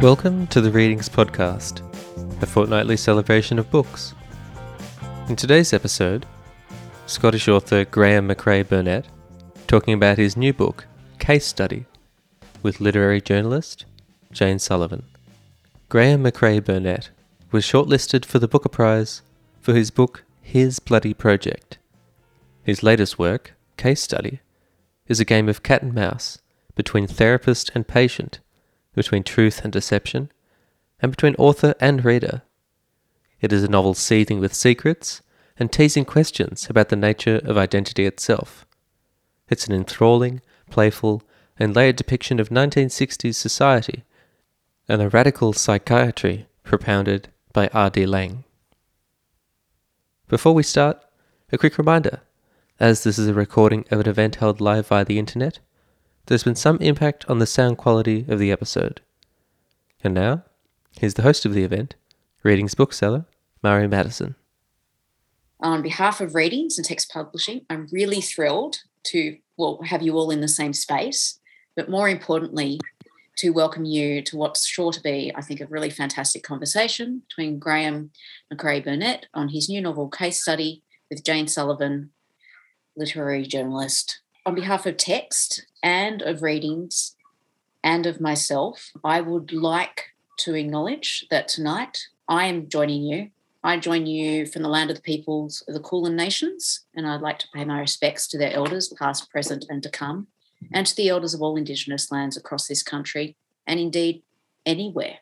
Welcome to the Readings Podcast, a fortnightly celebration of books. In today's episode, Scottish author Graeme Macrae Burnet talking about his new book, Case Study, with literary journalist Jane Sullivan. Graeme Macrae Burnet was shortlisted for the Booker Prize for his book His Bloody Project. His latest work, Case Study, is a game of cat and mouse between therapist and patient, between truth and deception, and between author and reader. It is a novel seething with secrets and teasing questions about the nature of identity itself. It's an enthralling, playful, and layered depiction of 1960s society and the radical psychiatry propounded by R.D. Laing. Before we start, a quick reminder as this is a recording of an event held live via the internet, there's been some impact on the sound quality of the episode. And now, here's the host of the event, Readings bookseller, Mari Madison. On behalf of Readings and Text Publishing, I'm really thrilled to well have you all in the same space, but more importantly, to welcome you to what's sure to be, I think, a really fantastic conversation between Graeme Macrae Burnet on his new novel Case Study with Jane Sullivan, literary journalist. On behalf of Text and of Readings and of myself, I would like to acknowledge that tonight I am joining you. I join you from the land of the peoples of the Kulin Nations, and I'd like to pay my respects to their elders, past, present, and to come, and to the elders of all Indigenous lands across this country, and indeed anywhere.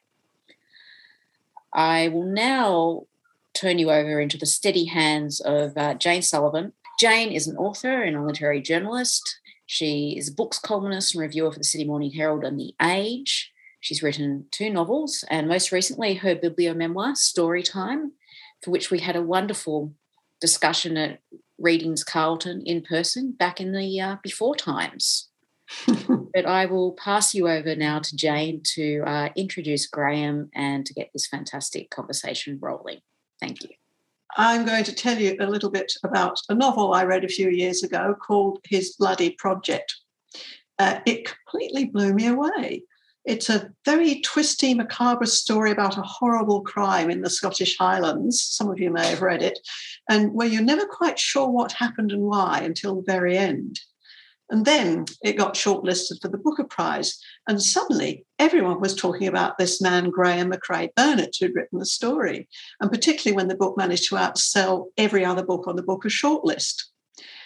I will now turn you over into the steady hands of uh, Jane Sullivan. Jane is an author and a literary journalist. She is a books columnist and reviewer for the Sydney Morning Herald and The Age. She's written two novels and most recently her bibliomemoir, Storytime, for which we had a wonderful discussion at Readings Carlton in person back in the uh, before times. but I will pass you over now to Jane to uh, introduce Graeme and to get this fantastic conversation rolling. Thank you. I'm going to tell you a little bit about a novel I read a few years ago called His Bloody Project. Uh, it completely blew me away. It's a very twisty, macabre story about a horrible crime in the Scottish Highlands. Some of you may have read it, and where you're never quite sure what happened and why until the very end. And then it got shortlisted for the Booker Prize. And suddenly everyone was talking about this man, Graeme Macrae Burnet, who'd written the story. And particularly when the book managed to outsell every other book on the Booker shortlist.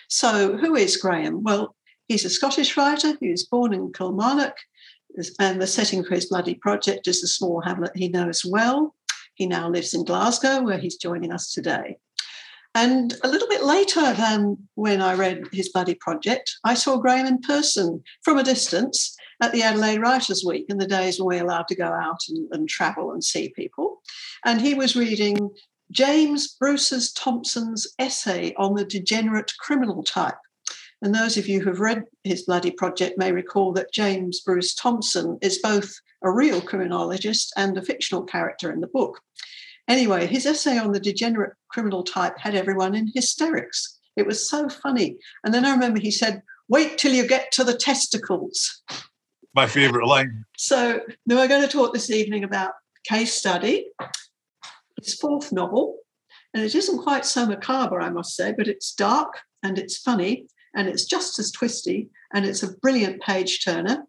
So, who is Graeme? Well, he's a Scottish writer. He was born in Kilmarnock. And the setting for his bloody project is a small hamlet he knows well. He now lives in Glasgow, where he's joining us today. And a little bit later than when I read his Bloody Project, I saw Graeme in person from a distance at the Adelaide Writers' Week in the days when we were allowed to go out and, and travel and see people. And he was reading James Bruce's Thompson's essay on the degenerate criminal type. And those of you who've read his Bloody Project may recall that James Bruce Thompson is both a real criminologist and a fictional character in the book. Anyway, his essay on the degenerate criminal type had everyone in hysterics. It was so funny. And then I remember he said, wait till you get to the testicles. My favorite line. So now we're going to talk this evening about case study, his fourth novel. And it isn't quite so macabre, I must say, but it's dark and it's funny and it's just as twisty and it's a brilliant page turner.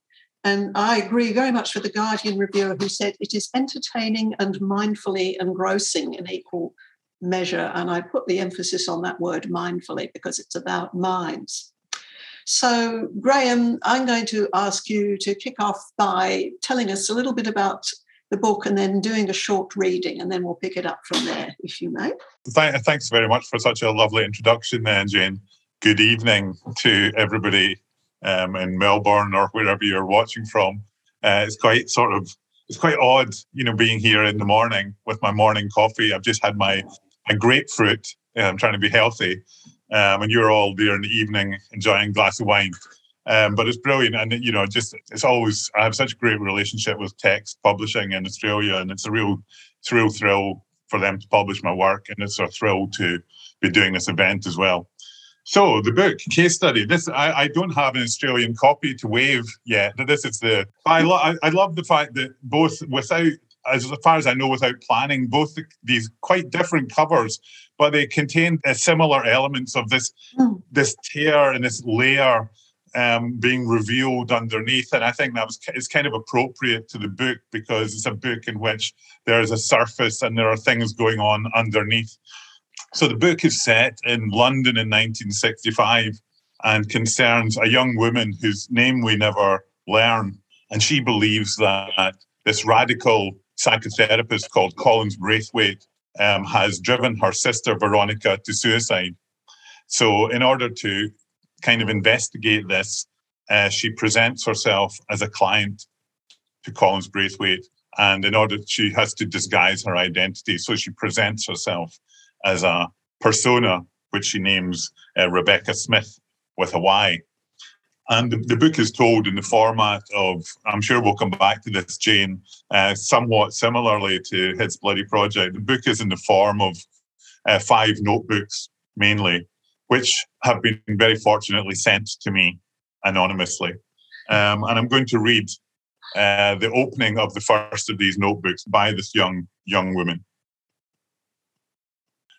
And I agree very much with the Guardian reviewer who said it is entertaining and mindfully engrossing in equal measure. And I put the emphasis on that word mindfully because it's about minds. So, Graeme, I'm going to ask you to kick off by telling us a little bit about the book and then doing a short reading, and then we'll pick it up from there, if you may. Thanks very much for such a lovely introduction, there, Jane. Good evening to everybody um, in Melbourne or wherever you're watching from. Uh, it's quite sort of it's quite odd, you know, being here in the morning with my morning coffee. I've just had my my grapefruit. I'm trying to be healthy, um, and you're all there in the evening enjoying a glass of wine. Um, but it's brilliant, and you know, just it's always I have such a great relationship with text publishing in Australia, and it's a real, it's a real thrill for them to publish my work, and it's a thrill to be doing this event as well. So the book case study. This I, I don't have an Australian copy to wave yet. This is the I, lo- I, I love the fact that both without as far as I know, without planning, both the, these quite different covers, but they contain uh, similar elements of this mm. this tear and this layer um, being revealed underneath. And I think that was is kind of appropriate to the book because it's a book in which there is a surface and there are things going on underneath. So the book is set in London in 1965 and concerns a young woman whose name we never learn. And she believes that this radical psychotherapist called Collins Braithwaite um, has driven her sister Veronica to suicide. So, in order to kind of investigate this, uh, she presents herself as a client to Collins Braithwaite. And in order, she has to disguise her identity. So she presents herself as a persona, which she names uh, Rebecca Smith with a Y. And the, the, book is told in the format of, I'm sure we'll come back to this, Jane, uh, somewhat similarly to His Bloody Project. The book is in the form of uh, five notebooks mainly, which have been very fortunately sent to me anonymously. Um, and I'm going to read uh, the opening of the first of these notebooks by this young young woman.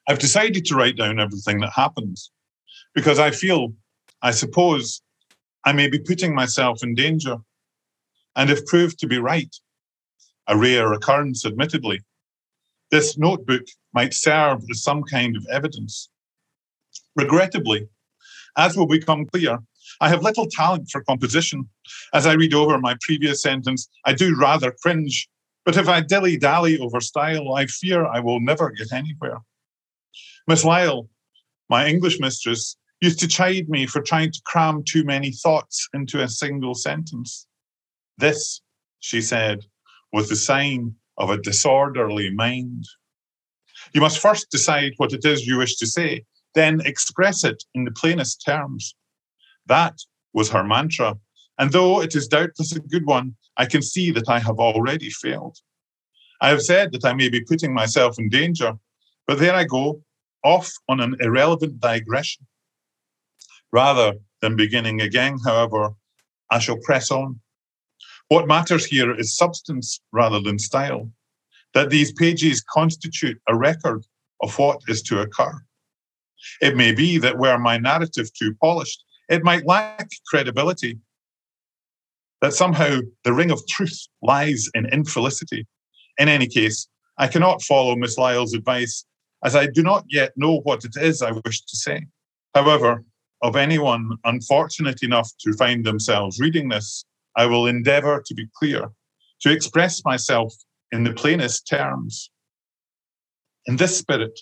I've decided to write down everything that happens because I feel, I suppose, I may be putting myself in danger. And if proved to be right, a rare occurrence, admittedly, this notebook might serve as some kind of evidence. Regrettably, as will become clear, I have little talent for composition. As I read over my previous sentence, I do rather cringe. But if I dilly dally over style, I fear I will never get anywhere. Miss Lyle, my English mistress, used to chide me for trying to cram too many thoughts into a single sentence. This, she said, was the sign of a disorderly mind. You must first decide what it is you wish to say, then express it in the plainest terms. That was her mantra, and though it is doubtless a good one, I can see that I have already failed. I have said that I may be putting myself in danger, but there I go, off on an irrelevant digression. Rather than beginning again, however, I shall press on. What matters here is substance rather than style, that these pages constitute a record of what is to occur. It may be that were my narrative too polished, it might lack credibility, that somehow the ring of truth lies in infelicity. In any case, I cannot follow Miss Lyle's advice, as I do not yet know what it is I wish to say. However, of anyone unfortunate enough to find themselves reading this, I will endeavor to be clear, to express myself in the plainest terms. In this spirit,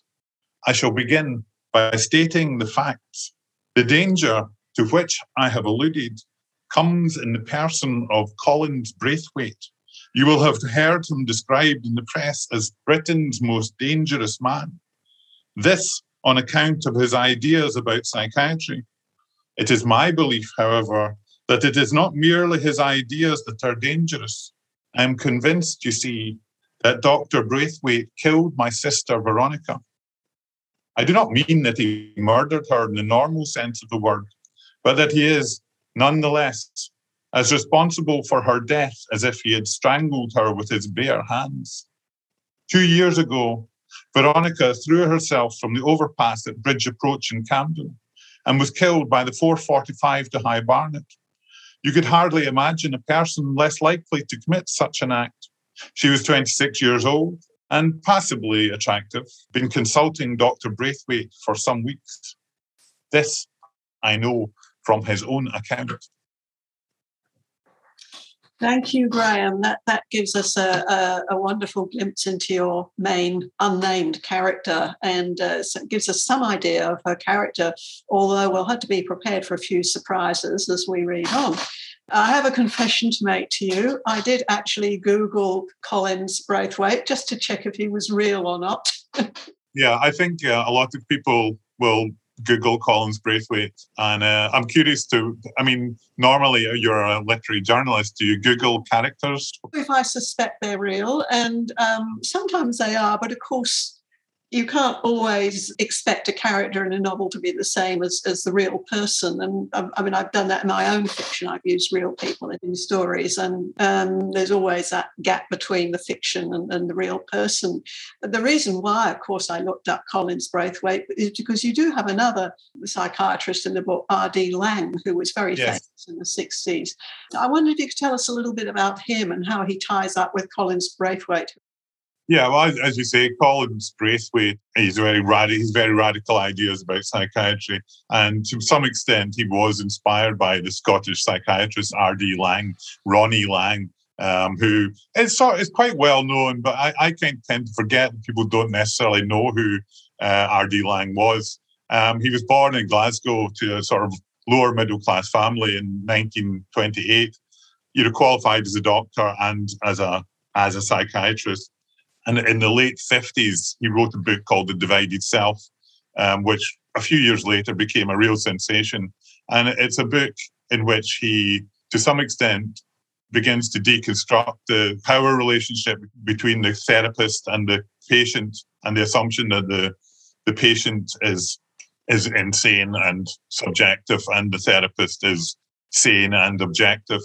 I shall begin by stating the facts. The danger to which I have alluded comes in the person of Collins Braithwaite. You will have heard him described in the press as Britain's most dangerous man. This on account of his ideas about psychiatry. It is my belief, however, that it is not merely his ideas that are dangerous. I am convinced, you see, that Dr. Braithwaite killed my sister Veronica. I do not mean that he murdered her in the normal sense of the word, but that he is, nonetheless, as responsible for her death as if he had strangled her with his bare hands. Two years ago, Veronica threw herself from the overpass at Bridge Approach in Camden and was killed by the 445 to High Barnet. You could hardly imagine a person less likely to commit such an act. She was 26 years old and passably attractive, been consulting Dr. Braithwaite for some weeks. This I know from his own account. Thank you, Graeme. That that gives us a, a, a wonderful glimpse into your main unnamed character and uh, gives us some idea of her character, although we'll have to be prepared for a few surprises as we read on. I have a confession to make to you. I did actually Google Collins Braithwaite just to check if he was real or not. yeah, I think uh, a lot of people will Google Collins Braithwaite, and uh, I'm curious to. I mean, normally you're a literary journalist. Do you Google characters? If I suspect they're real, and um, sometimes they are, but of course, you can't always expect a character in a novel to be the same as, as the real person. And I mean, I've done that in my own fiction. I've used real people in stories, and um, there's always that gap between the fiction and, and, the real person. But the reason why, of course, I looked up Collins Braithwaite is because you do have another psychiatrist in the book, R.D. Laing, who was very yes. famous in the 60s. I wondered if you could tell us a little bit about him and how he ties up with Collins Braithwaite. Yeah, well, as you say, Collins Braithwaite, he's very radical. He's very radical ideas about psychiatry, and to some extent, he was inspired by the Scottish psychiatrist R.D. Laing, Ronnie Laing, um, who is sort is quite well known, but I, I tend to forget people don't necessarily know who uh, R.D. Laing was. Um, he was born in Glasgow to a sort of lower middle class family in 1928. He qualified as a doctor and as a as a psychiatrist. And in the late 50s, he wrote a book called The Divided Self, um, which a few years later became a real sensation. And it's a book in which he, to some extent, begins to deconstruct the power relationship between the therapist and the patient and the assumption that the, the patient is is insane and subjective and the therapist is sane and objective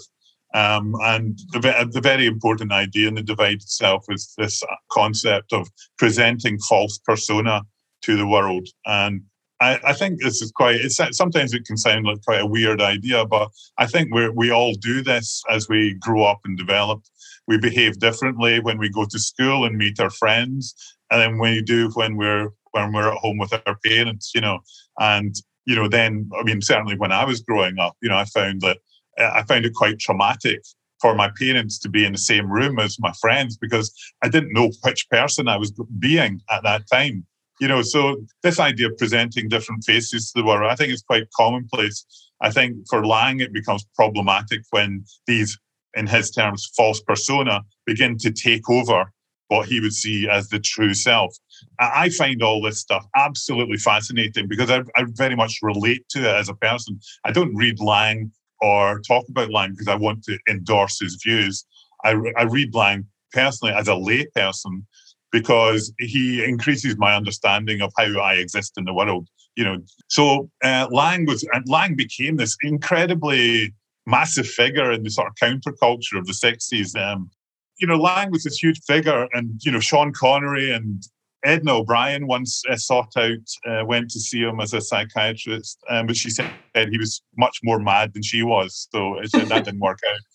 um, and the, the very important idea in the divided self is this concept of presenting false persona to the world. And I, I, think this is quite, sometimes it can sound like quite a weird idea, but I think we we all do this as we grow up and develop. We behave differently when we go to school and meet our friends, and then we do when we're when we're at home with our parents, you know. And you know, then I mean, certainly when I was growing up, you know, I found that Uh, I found it quite traumatic for my parents to be in the same room as my friends because I didn't know which person I was being at that time. You know, so this idea of presenting different faces to the world, I think is quite commonplace. I think for Laing, it becomes problematic when these, in his terms, false persona begin to take over what he would see as the true self. I find all this stuff absolutely fascinating because I, I very much relate to it as a person. I don't read Laing or talk about Laing because I want to endorse his views. I, I read Laing personally as a layperson because he increases my understanding of how I exist in the world. You know, so uh, Laing was and Laing became this incredibly massive figure in the sort of counterculture of the '60s. Um, you know, Laing was this huge figure, and you know, Sean Connery and Edna O'Brien once uh, sought out, uh, went to see him as a psychiatrist, um, but she said he was much more mad than she was, so that didn't work out.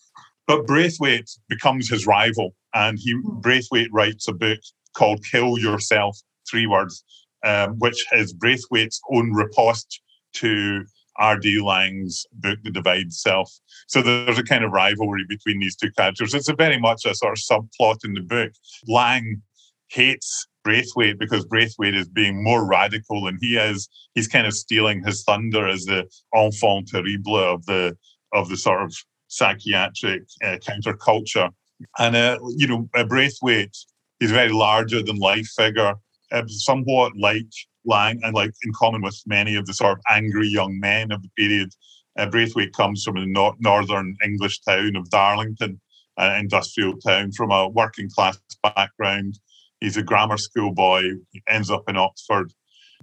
But Braithwaite becomes his rival, and he hmm. Braithwaite writes a book called "Kill Yourself," three words, um, which is Braithwaite's own riposte to R.D. Laing's book, The Divided Self. So there's a kind of rivalry between these two characters. It's a very much a sort of subplot in the book. Laing hates Braithwaite because Braithwaite is being more radical than he is. He's kind of stealing his thunder as the enfant terrible of the of the sort of psychiatric uh, counterculture. And uh, you know, uh, Braithwaite, a very larger than life figure, uh, somewhat like Laing, and like in common with many of the sort of angry young men of the period. Uh, Braithwaite comes from nor- northern English town of Darlington, an industrial town, from a working class background He's a grammar school boy. He ends up in Oxford,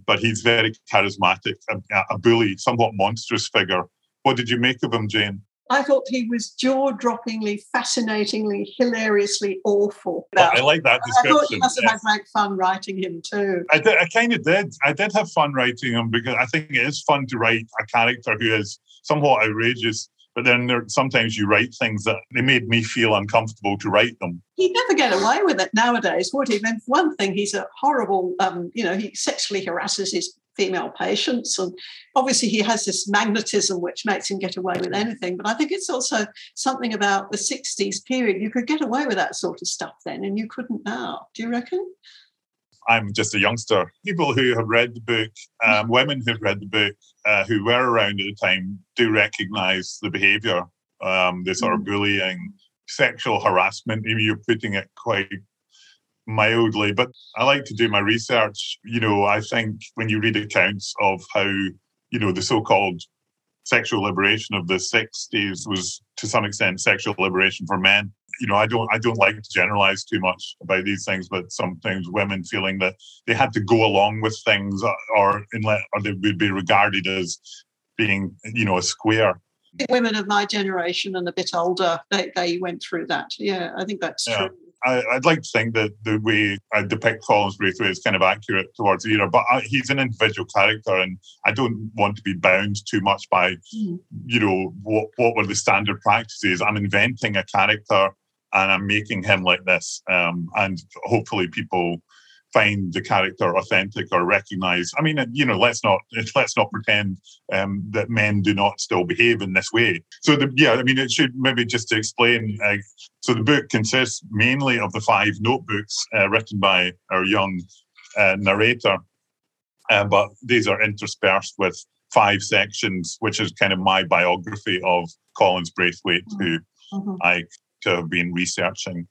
but he's very charismatic, a, a bully, somewhat monstrous figure. What did you make of him, Jane? I thought he was jaw-droppingly, fascinatingly, hilariously awful. I like that description. I thought you must have yes. had great fun writing him too. I, did, I kind of did. I did have fun writing him because I think it is fun to write a character who is somewhat outrageous but then there, sometimes you write things that they made me feel uncomfortable to write them. He'd never get away with it nowadays, would he? I mean, one thing, he's a horrible, um, you know, he sexually harasses his female patients. And obviously, he has this magnetism which makes him get away with anything. But I think it's also something about the 60s period. You could get away with that sort of stuff then, and you couldn't now. Do you reckon? I'm just a youngster. People who have read the book, um, women who've read the book, uh, who were around at the time, do recognize the behavior, um, the sort of mm. bullying, sexual harassment. Maybe you're putting it quite mildly, but I like to do my research. You know, I think when you read accounts of how, you know, the so called sexual liberation of the 60s was to some extent sexual liberation for men. you know, I don't I don't like to generalize too much about these things, but sometimes women feeling that they had to go along with things uh, or inlet or they would be regarded as being, you know, a square. Women of my generation and a bit older, they, they went through that. Yeah, I think that's yeah. true. I, would like to think that the way I depict Collins Braithwaite is kind of accurate towards the era, but I, he's an individual character, and I don't want to be bound too much by, mm. you know, what what were the standard practices. I'm inventing a character, and I'm making him like this, um, and hopefully people find the character authentic or recognize. I mean, you know, let's not let's not pretend um, that men do not still behave in this way. So, the, yeah, I mean, it should maybe just to explain. Uh, so, the book consists mainly of the five notebooks uh, written by our young uh, narrator, uh, but these are interspersed with five sections, which is kind of my biography of Collins Braithwaite, who mm-hmm. I have been researching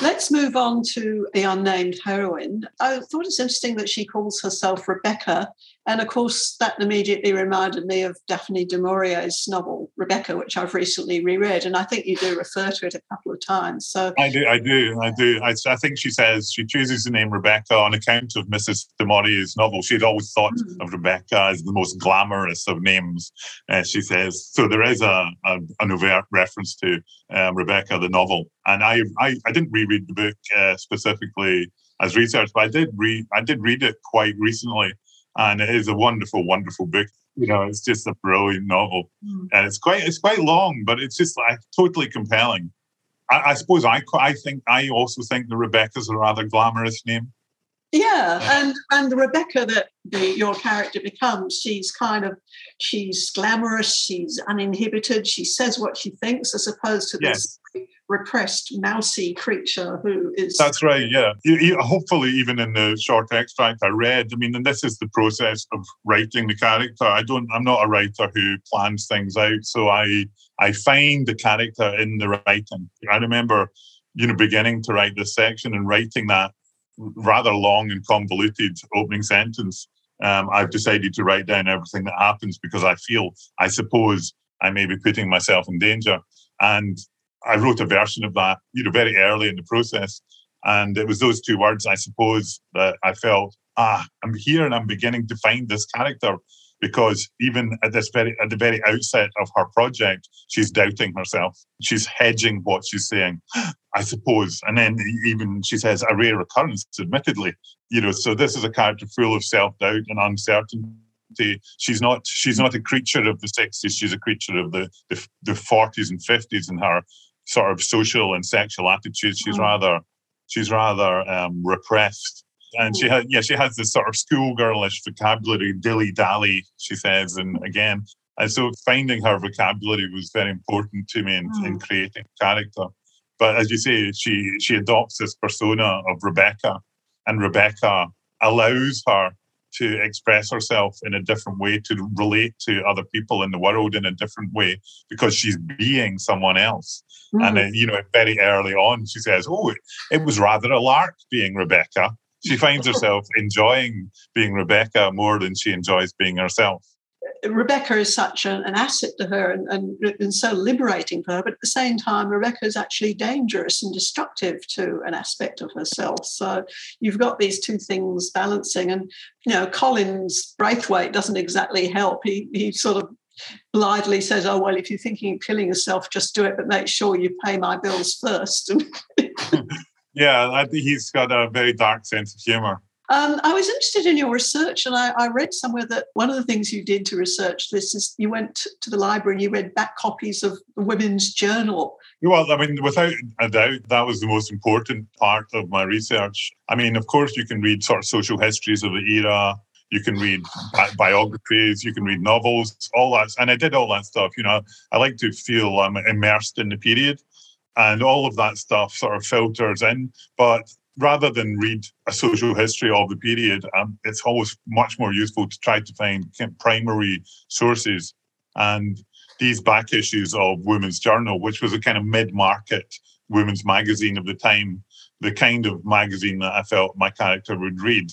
Let's move on to the unnamed heroine. I thought it's interesting that she calls herself Rebecca. And of course, that immediately reminded me of Daphne du Maurier's novel, Rebecca, which I've recently reread. And I think you do refer to it a couple of times. So I do, I do, I do. I, I think she says she chooses the name Rebecca on account of Mrs. du Maurier's novel. She'd always thought mm. of Rebecca as the most glamorous of names, uh, she says. So there is a, a an overt reference to um, Rebecca, the novel. And I, I, I didn't reread the book uh, specifically as research, but I did read I did read it quite recently, and it is a wonderful, wonderful book. You know, it's just a brilliant novel, mm. and it's quite it's quite long, but it's just like totally compelling. I, I suppose I I think I also think the Rebecca's a rather glamorous name. Yeah, and and the Rebecca that the, your character becomes, she's kind of she's glamorous, she's uninhibited, she says what she thinks, as opposed to yes. this repressed, mousy creature who is. That's right. Yeah. Hopefully, even in the short extract I read, I mean, and this is the process of writing the character. I don't. I'm not a writer who plans things out, so I I find the character in the writing. I remember, you know, beginning to write this section and writing that rather long and convoluted opening sentence. Um, I've decided to write down everything that happens because I feel, I suppose, I may be putting myself in danger. And I wrote a version of that, you know, very early in the process. And it was those two words, I suppose, that I felt, ah, I'm here and I'm beginning to find this character because even at this very at the very outset of her project, she's doubting herself. She's hedging what she's saying, I suppose. And then even she says a rare occurrence, admittedly. You know, so this is a character full of self-doubt and uncertainty. She's not she's not a creature of the 60s, she's a creature of the the, the 40s and 50s in her sort of social and sexual attitudes. She's mm. rather she's rather um, repressed, and she has yeah she has this sort of schoolgirlish vocabulary, dilly dally. She says, and again, and so finding her vocabulary was very important to me in, mm. in creating character. But as you say, she she adopts this persona of Rebecca, and Rebecca allows her to express herself in a different way, to relate to other people in the world in a different way, because she's being someone else. Mm. And then, you know, very early on, she says, "Oh, it, it was rather a lark being Rebecca." She finds herself enjoying being Rebecca more than she enjoys being herself. Rebecca is such an, an asset to her and, and, and, so liberating for her, but at the same time, Rebecca is actually dangerous and destructive to an aspect of herself. So you've got these two things balancing. And, you know, Collins Braithwaite doesn't exactly help. He, he sort of blithely says, Oh, well, if you're thinking of killing yourself, just do it, but make sure you pay my bills first. yeah, I think he's got a very dark sense of humor. Um, I was interested in your research, and I, I, read somewhere that one of the things you did to research this is you went to the library and you read back copies of the Women's Journal. Well, I mean, without a doubt, that was the most important part of my research. I mean, of course, you can read sort of social histories of the era. You can read bi- biographies, you can read novels, all that. And I did all that stuff. You know, I like to feel I'm immersed in the period and all of that stuff sort of filters in. But rather than read a social history of the period, um, it's always much more useful to try to find primary sources. And these back issues of Women's Journal, which was a kind of mid market women's magazine of the time, the kind of magazine that I felt my character would read.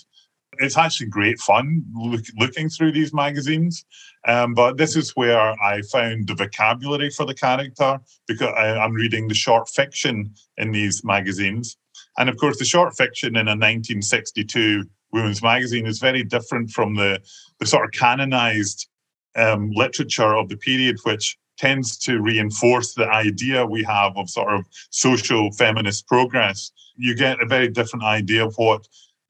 It's actually great fun look, looking through these magazines. Um, but this is where I found the vocabulary for the character because I, I'm reading the short fiction in these magazines. And of course, the short fiction in a 1962 women's magazine is very different from the, the sort of canonized um, literature of the period, which tends to reinforce the idea we have of sort of social feminist progress. You get a very different idea of what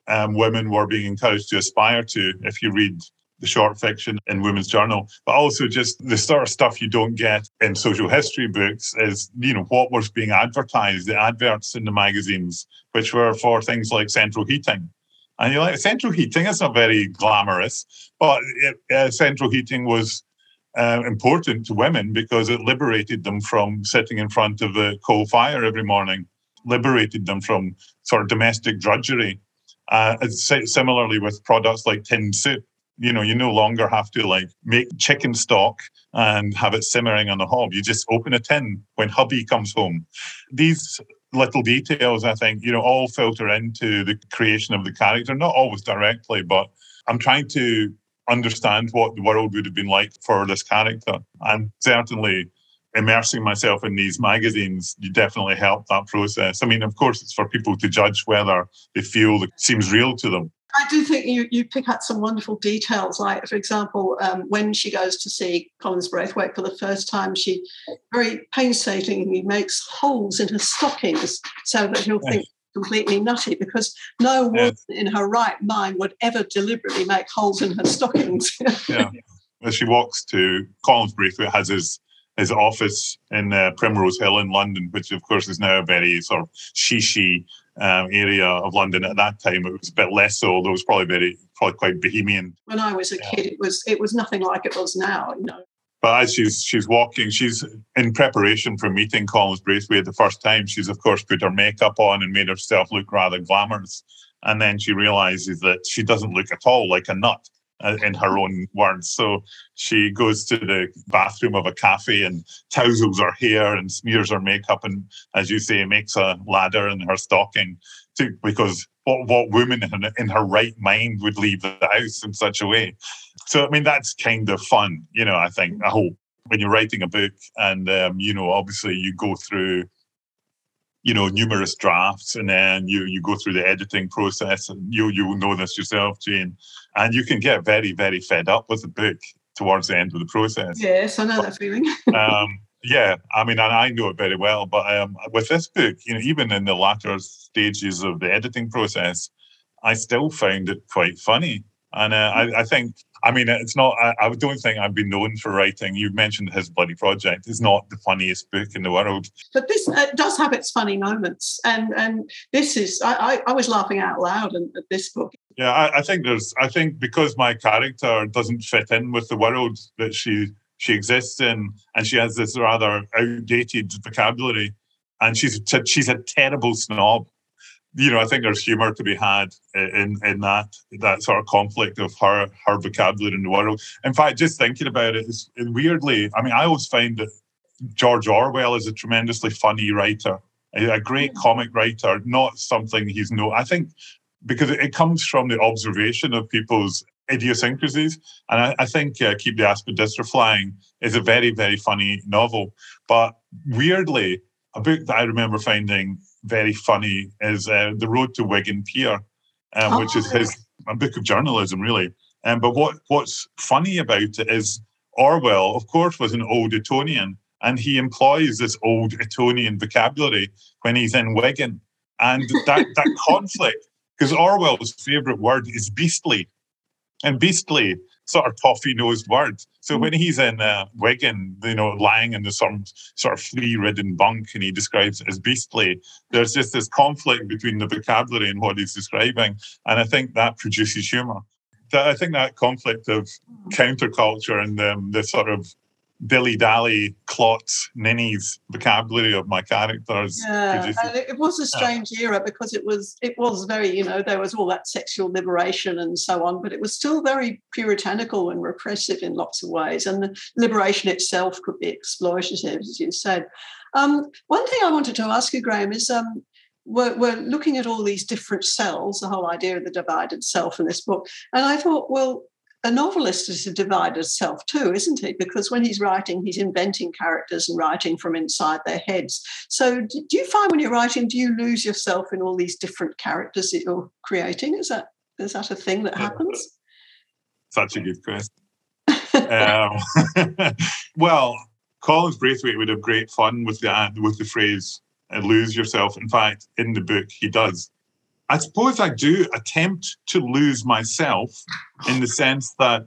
um, women were being encouraged to aspire to if you read the short fiction in Women's Journal, but also just the sort of stuff you don't get in social history books is, you know, what was being advertised, the adverts in the magazines, which were for things like central heating. And you're like, central heating is not very glamorous, but it, uh, central heating was uh, important to women because it liberated them from sitting in front of the coal fire every morning, liberated them from sort of domestic drudgery. Uh, similarly with products like tin soup, you know, you no longer have to like make chicken stock and have it simmering on the hob. You just open a tin when hubby comes home. These little details, I think, you know, all filter into the creation of the character, not always directly, but I'm trying to understand what the world would have been like for this character. And certainly immersing myself in these magazines you definitely help that process. I mean, of course, it's for people to judge whether they feel it seems real to them. I do think you, you pick out some wonderful details. Like, for example, um, when she goes to see Collins Braithwaite for the first time, she very painstakingly makes holes in her stockings so that he'll yes. think completely nutty because no woman yes. in her right mind would ever deliberately make holes in her stockings. yeah. As she walks to Collins Braithwaite has his his office in uh, Primrose Hill in London, which of course is now a very sort of shishy um, area of London. At that time, it was a bit less so, although it was probably very, probably quite bohemian. When I was a kid, it was it was nothing like it was now. You know. But as she's she's walking, she's in preparation for meeting Collins Braithwaite the first time. She's of course put her makeup on and made herself look rather glamorous. And then she realizes that she doesn't look at all like a nut. Uh, in her own words. So she goes to the bathroom of a cafe and tousles her hair and smears her makeup and, as you say, makes a ladder in her stocking to, because what, what woman in, in her right mind would leave the house in such a way? So, I mean, that's kind of fun, you know, I think, I hope when you're writing a book and, um, you know, obviously you go through you know numerous drafts and then you you go through the editing process and you you know this yourself jane and you can get very very fed up with the book towards the end of the process. Yes i know that feeling. um, yeah i mean and i know it very well but um, with this book you know even in the latter stages of the editing process i still found it quite funny and uh, I, I, think, I mean, it's not, I, I, don't think I've been known for writing. You mentioned his bloody project. It's not the funniest book in the world. But this uh, does have its funny moments. And and this is, I, I, was laughing out loud at this book. Yeah, I, I think there's, I think because my character doesn't fit in with the world that she she exists in, and she has this rather outdated vocabulary, and she's she's a terrible snob you know, I think there's humour to be had in in that that sort of conflict of her her vocabulary in the world. In fact, just thinking about it is weirdly. I mean, I always find that George Orwell is a tremendously funny writer, a, great comic writer. Not something he's no. I think because it, comes from the observation of people's idiosyncrasies, and I, I think uh, Keep the Aspidistra Flying is a very very funny novel. But weirdly, a book that I remember finding very funny is uh, The Road to Wigan Pier, um, oh. which is his a book of journalism, really. Um, but what, what's funny about it is Orwell, of course, was an old Etonian, and he employs this old Etonian vocabulary when he's in Wigan. And that, that conflict, because Orwell's favourite word is beastly. And beastly sort of toffee nosed word. So when he's in uh, Wigan, you know, lying in the some sort of flea ridden bunk and he describes it as beastly, there's just this conflict between the vocabulary and what he's describing. And I think that produces humour. I think that conflict of counterculture and um, the sort of dilly dally, clots, ninnies vocabulary of my characters. Yeah, and it was a strange yeah. era because it was it was very you know there was all that sexual liberation and so on, but it was still very puritanical and repressive in lots of ways, and the liberation itself could be exploitative, as you said. Um, one thing I wanted to ask you, Graeme, is um, we're, we're, looking at all these different cells, the whole idea of the divided self in this book. And I thought, well, a novelist is a divided self too, isn't he? Because when he's writing, he's inventing characters and writing from inside their heads. So, do you find when you're writing, do you lose yourself in all these different characters that you're creating? Is that is that a thing that happens? Such a good question. um, well, Collins Braithwaite would have great fun with the with the phrase uh, "lose yourself." In fact, in the book, he does. I suppose I do attempt to lose myself in the sense that,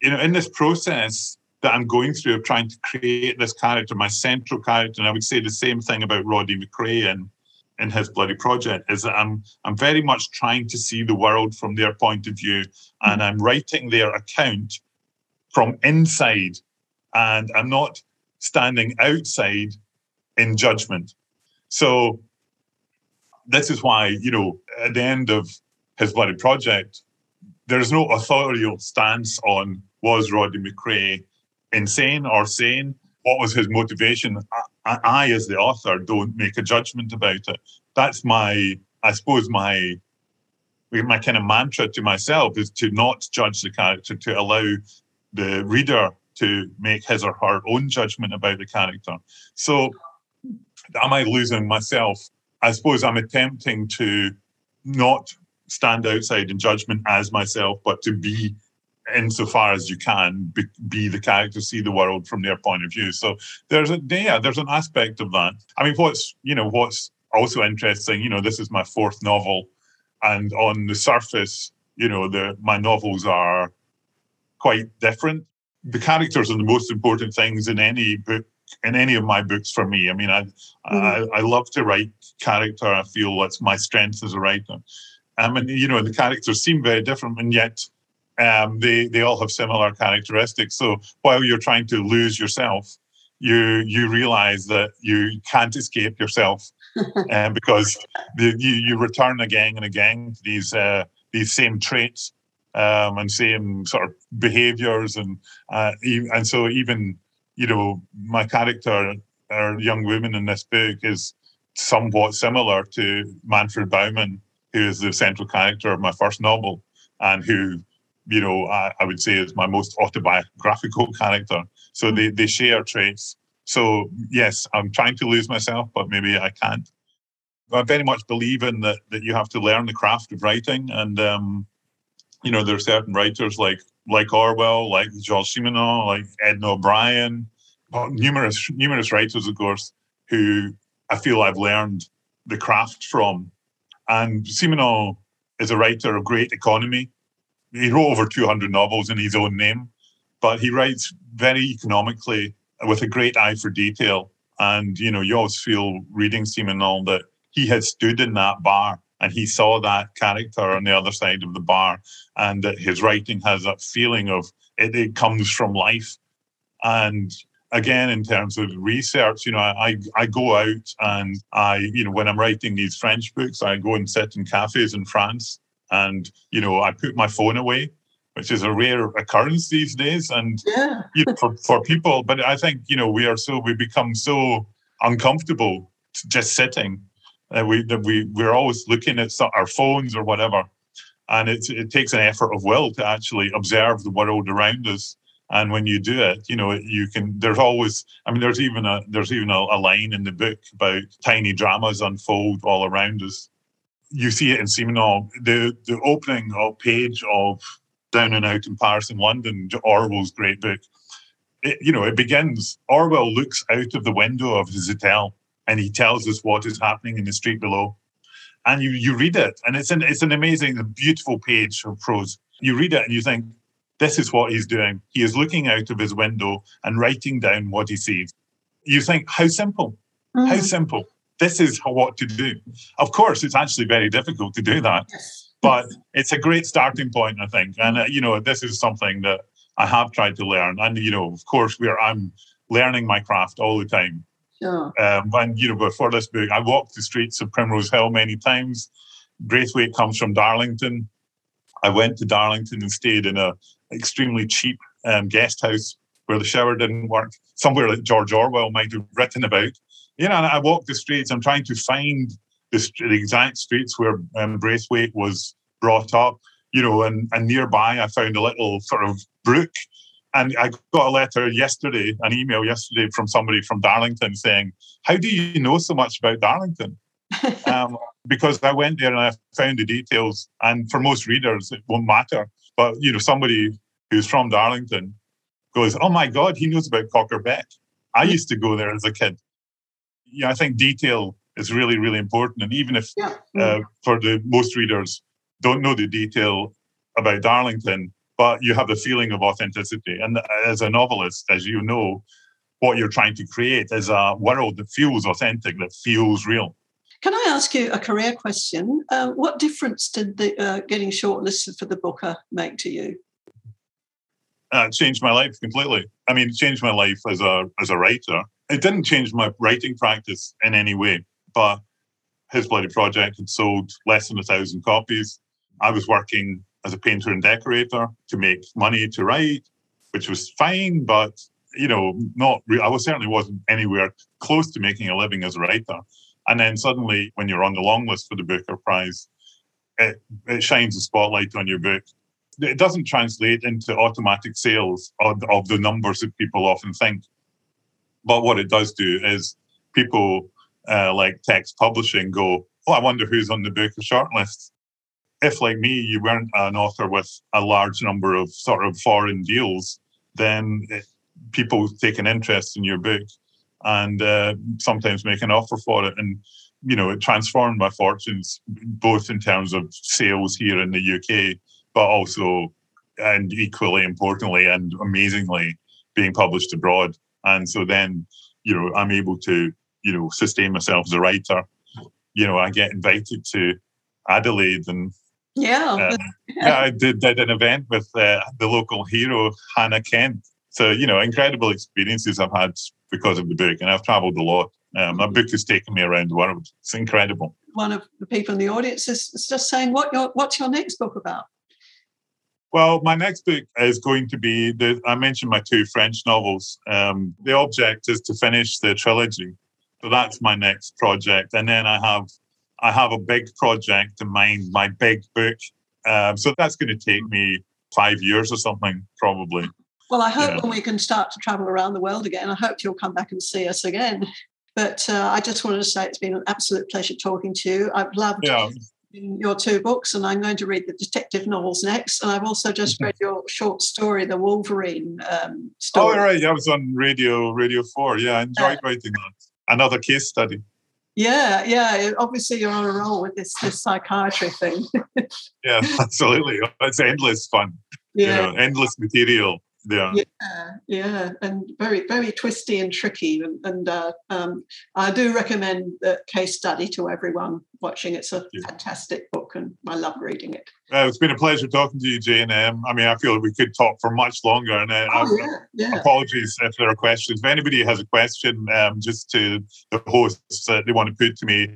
you know, in this process that I'm going through of trying to create this character, my central character, and I would say the same thing about Roddy Macrae and in his bloody project is that I'm I'm very much trying to see the world from their point of view, and I'm writing their account from inside, and I'm not standing outside in judgment. So this is why, you know, at the end of his bloody project, there's no authorial stance on was Roddy Macrae insane or sane? What was his motivation? I, I, as the author, don't make a judgment about it. That's my, I suppose, my my kind of mantra to myself is to not judge the character, to allow the reader to make his or her own judgment about the character. So, am I losing myself? I suppose I'm attempting to not stand outside in judgment as myself, but to be insofar as you can be, be, the character see the world from their point of view. So there's a yeah there's an aspect of that. I mean what's you know what's also interesting you know this is my fourth novel and on the surface you know the my novels are quite different. The characters are the most important things in any book in any of my books for me. I mean, I, mm-hmm. I, I love to write character. I feel that's my strength as a writer. Um, and you know, the characters seem very different, and yet um, they they all have similar characteristics. So while you're trying to lose yourself, you you realize that you can't escape yourself, um, because the, you you return again and again to these uh, these same traits um, and same sort of behaviors, and uh, and so even you know, my character, our young woman in this book, is somewhat similar to Manfred Baumann, who is the central character of my first novel, and who, you know, I, I would say is my most autobiographical character. So they, they share traits. So yes, I'm trying to lose myself, but maybe I can't. I very much believe in that that you have to learn the craft of writing, and um, you know, there are certain writers like like Orwell, like Georges Simenon, like Edna O'Brien, numerous numerous writers, of course, who I feel I've learned the craft from. And Simenon is a writer of great economy. He wrote over 200 novels in his own name, but he writes very economically with a great eye for detail. And you know, you always feel reading Simenon that he had stood in that bar and he saw that character on the other side of the bar and that his writing has that feeling of it, it comes from life. And again in terms of research you know I, I go out and i you know when i'm writing these french books i go and sit in cafes in france and you know i put my phone away which is a rare occurrence these days. And yeah. you know, for, for people but i think you know we are so we become so uncomfortable just sitting we we we're always looking at our phones or whatever, and it it takes an effort of will to actually observe the world around us. And when you do it, you know you can. There's always. I mean, there's even a there's even a, a line in the book about tiny dramas unfold all around us. You see it in Simenon. The the opening of page of Down and Out in Paris and London, Orwell's great book. It, you know, it begins. Orwell looks out of the window of his hotel and he tells us what is happening in the street below. And you you read it, and it's an it's an amazing, beautiful page of prose. You read it and you think, this is what he's doing. He is looking out of his window and writing down what he sees. You think, how simple, mm. how simple. This is what to do. Of course, it's actually very difficult to do that, but it's a great starting point, I think. And uh, you know, this is something that I have tried to learn. And you know, of course, where I'm learning my craft all the time. Sure. Um, when you know before this book, I walked the streets of Primrose Hill many times. Braithwaite comes from Darlington. I went to Darlington and stayed in a extremely cheap um, guest house where the shower didn't work, somewhere that George Orwell might have written about. You know, and I walked the streets. I'm trying to find the, the exact streets where um, Braithwaite was brought up. you know, and, and nearby I found a little sort of brook. And I got a letter yesterday, an email yesterday from somebody from Darlington saying, How do you know so much about Darlington? um, because I went there and I found the details. And for most readers, it won't matter. But, you know, somebody who's from Darlington goes, Oh my God, he knows about Cocker Beck. I used to go there as a kid. Yeah, I think detail is really, really important. And even if Yeah. uh, for the most readers don't know the detail about Darlington, but you have the feeling of authenticity. And as a novelist, as you know, what you're trying to create is a world that feels authentic, that feels real. Can I ask you a career question? Uh, what difference did the uh, getting shortlisted for the Booker make to you? Uh, it changed my life completely. I mean, it changed my life as a as a writer. It didn't change my writing practice in any way, but his bloody project had sold less than a thousand copies. I was working as a painter and decorator to make money to write, which was fine, but you know, not. Re- I was certainly wasn't anywhere close to making a living as a writer. And then suddenly, when you're on the long list for the Booker Prize, it, it shines a spotlight on your book. It doesn't translate into automatic sales of, of the numbers that people often think. But what it does do is people uh, like text publishing go, oh, I wonder who's on the Booker shortlist. If, like me, you weren't an author with a large number of sort of foreign deals, then it, people take an interest in your book and uh, sometimes make an offer for it. And, you know, it transformed my fortunes, both in terms of sales here in the UK, but also, and equally importantly and amazingly, being published abroad. And so then, you know, I'm able to, you know, sustain myself as a writer. You know, I get invited to Adelaide and Yeah. uh, yeah, I did, did an event with uh, the local hero, Hannah Kent. So, you know, incredible experiences I've had because of the book. And I've traveled a lot. Um, my book has taken me around the world. It's incredible. One of the people in the audience is, is just saying, "What your what's your next book about?" Well, my next book is going to be the. I mentioned my two French novels. Um, the object is to finish the trilogy, so that's my next project. And then I have, I have a big project in mind, my big book. Um, so that's going to take me five years or something, probably. Well, I hope Yeah. when we can start to travel around the world again, I hope you'll come back and see us again. But uh, I just wanted to say it's been an absolute pleasure talking to you. I've loved Yeah, your two books, and I'm going to read the detective novels next. And I've also just Mm-hmm. read your short story, the Wolverine um, Oh, story. right. I was on Radio Radio Four. Yeah, I enjoyed writing that. Another case study. Yeah, yeah. Obviously, you're on a roll with this this psychiatry thing. Yeah, absolutely. It's endless fun. You yeah, know, endless material. Yeah. yeah, yeah, and very very twisty and tricky. And, and uh, um, I do recommend the case study to everyone watching. It's a Yeah. fantastic book, and I love reading it. Uh, it's been a pleasure talking to you, Jane. Um, I mean, I feel we could talk for much longer. And uh, Oh yeah, yeah. apologies if there are questions. If anybody has a question, um, just to the hosts that they want to put to me,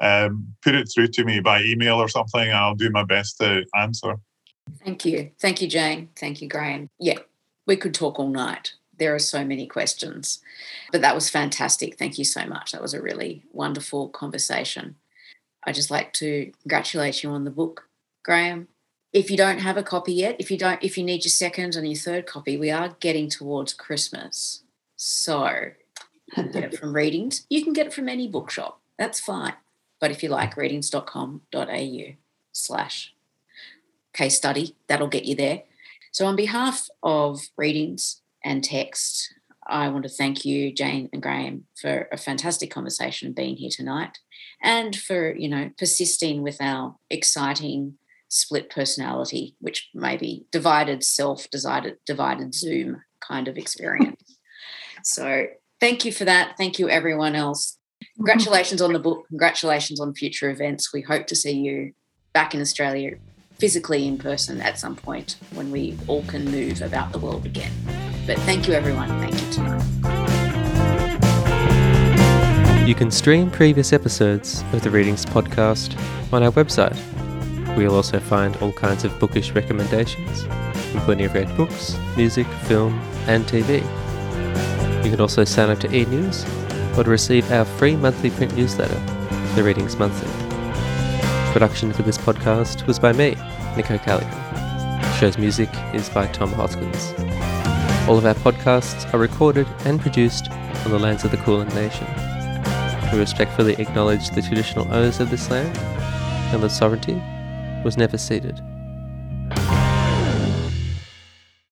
um, put it through to me by email or something. and I'll do my best to answer. Thank you. Thank you, Jane. Thank you, Graeme. Yeah, we could talk all night. There are so many questions, but that was fantastic. Thank you so much. That was a really wonderful conversation. I just like to congratulate you on the book, Graeme. If you don't have a copy yet, if you don't, if you need your second and your third copy, we are getting towards Christmas. So get it from readings. You can get it from any bookshop. That's fine. But if you like readings.com.au slash case study, that'll get you there. So, on behalf of Readings and Text, I want to thank you, Jane and Graeme, for a fantastic conversation and being here tonight, and for you know persisting with our exciting split personality, which may be divided self, divided divided Zoom kind of experience. so, thank you for that. Thank you, everyone else. Congratulations on the book. Congratulations on future events. We hope to see you back in Australia physically in person at some point when we all can move about the world again. But thank you, everyone. Thank you tonight. You can stream previous episodes of the Readings podcast on our website. We'll also find all kinds of bookish recommendations, including read books, music, film, and TV. You can also sign up to e-news or to receive our free monthly print newsletter, The Readings Monthly. Production for this podcast was by me, Nico Callion. The show's music is by Tom Hoskins. All of our podcasts are recorded and produced on the lands of the Kulin Nation. We respectfully acknowledge the traditional owners of this land and that sovereignty was never ceded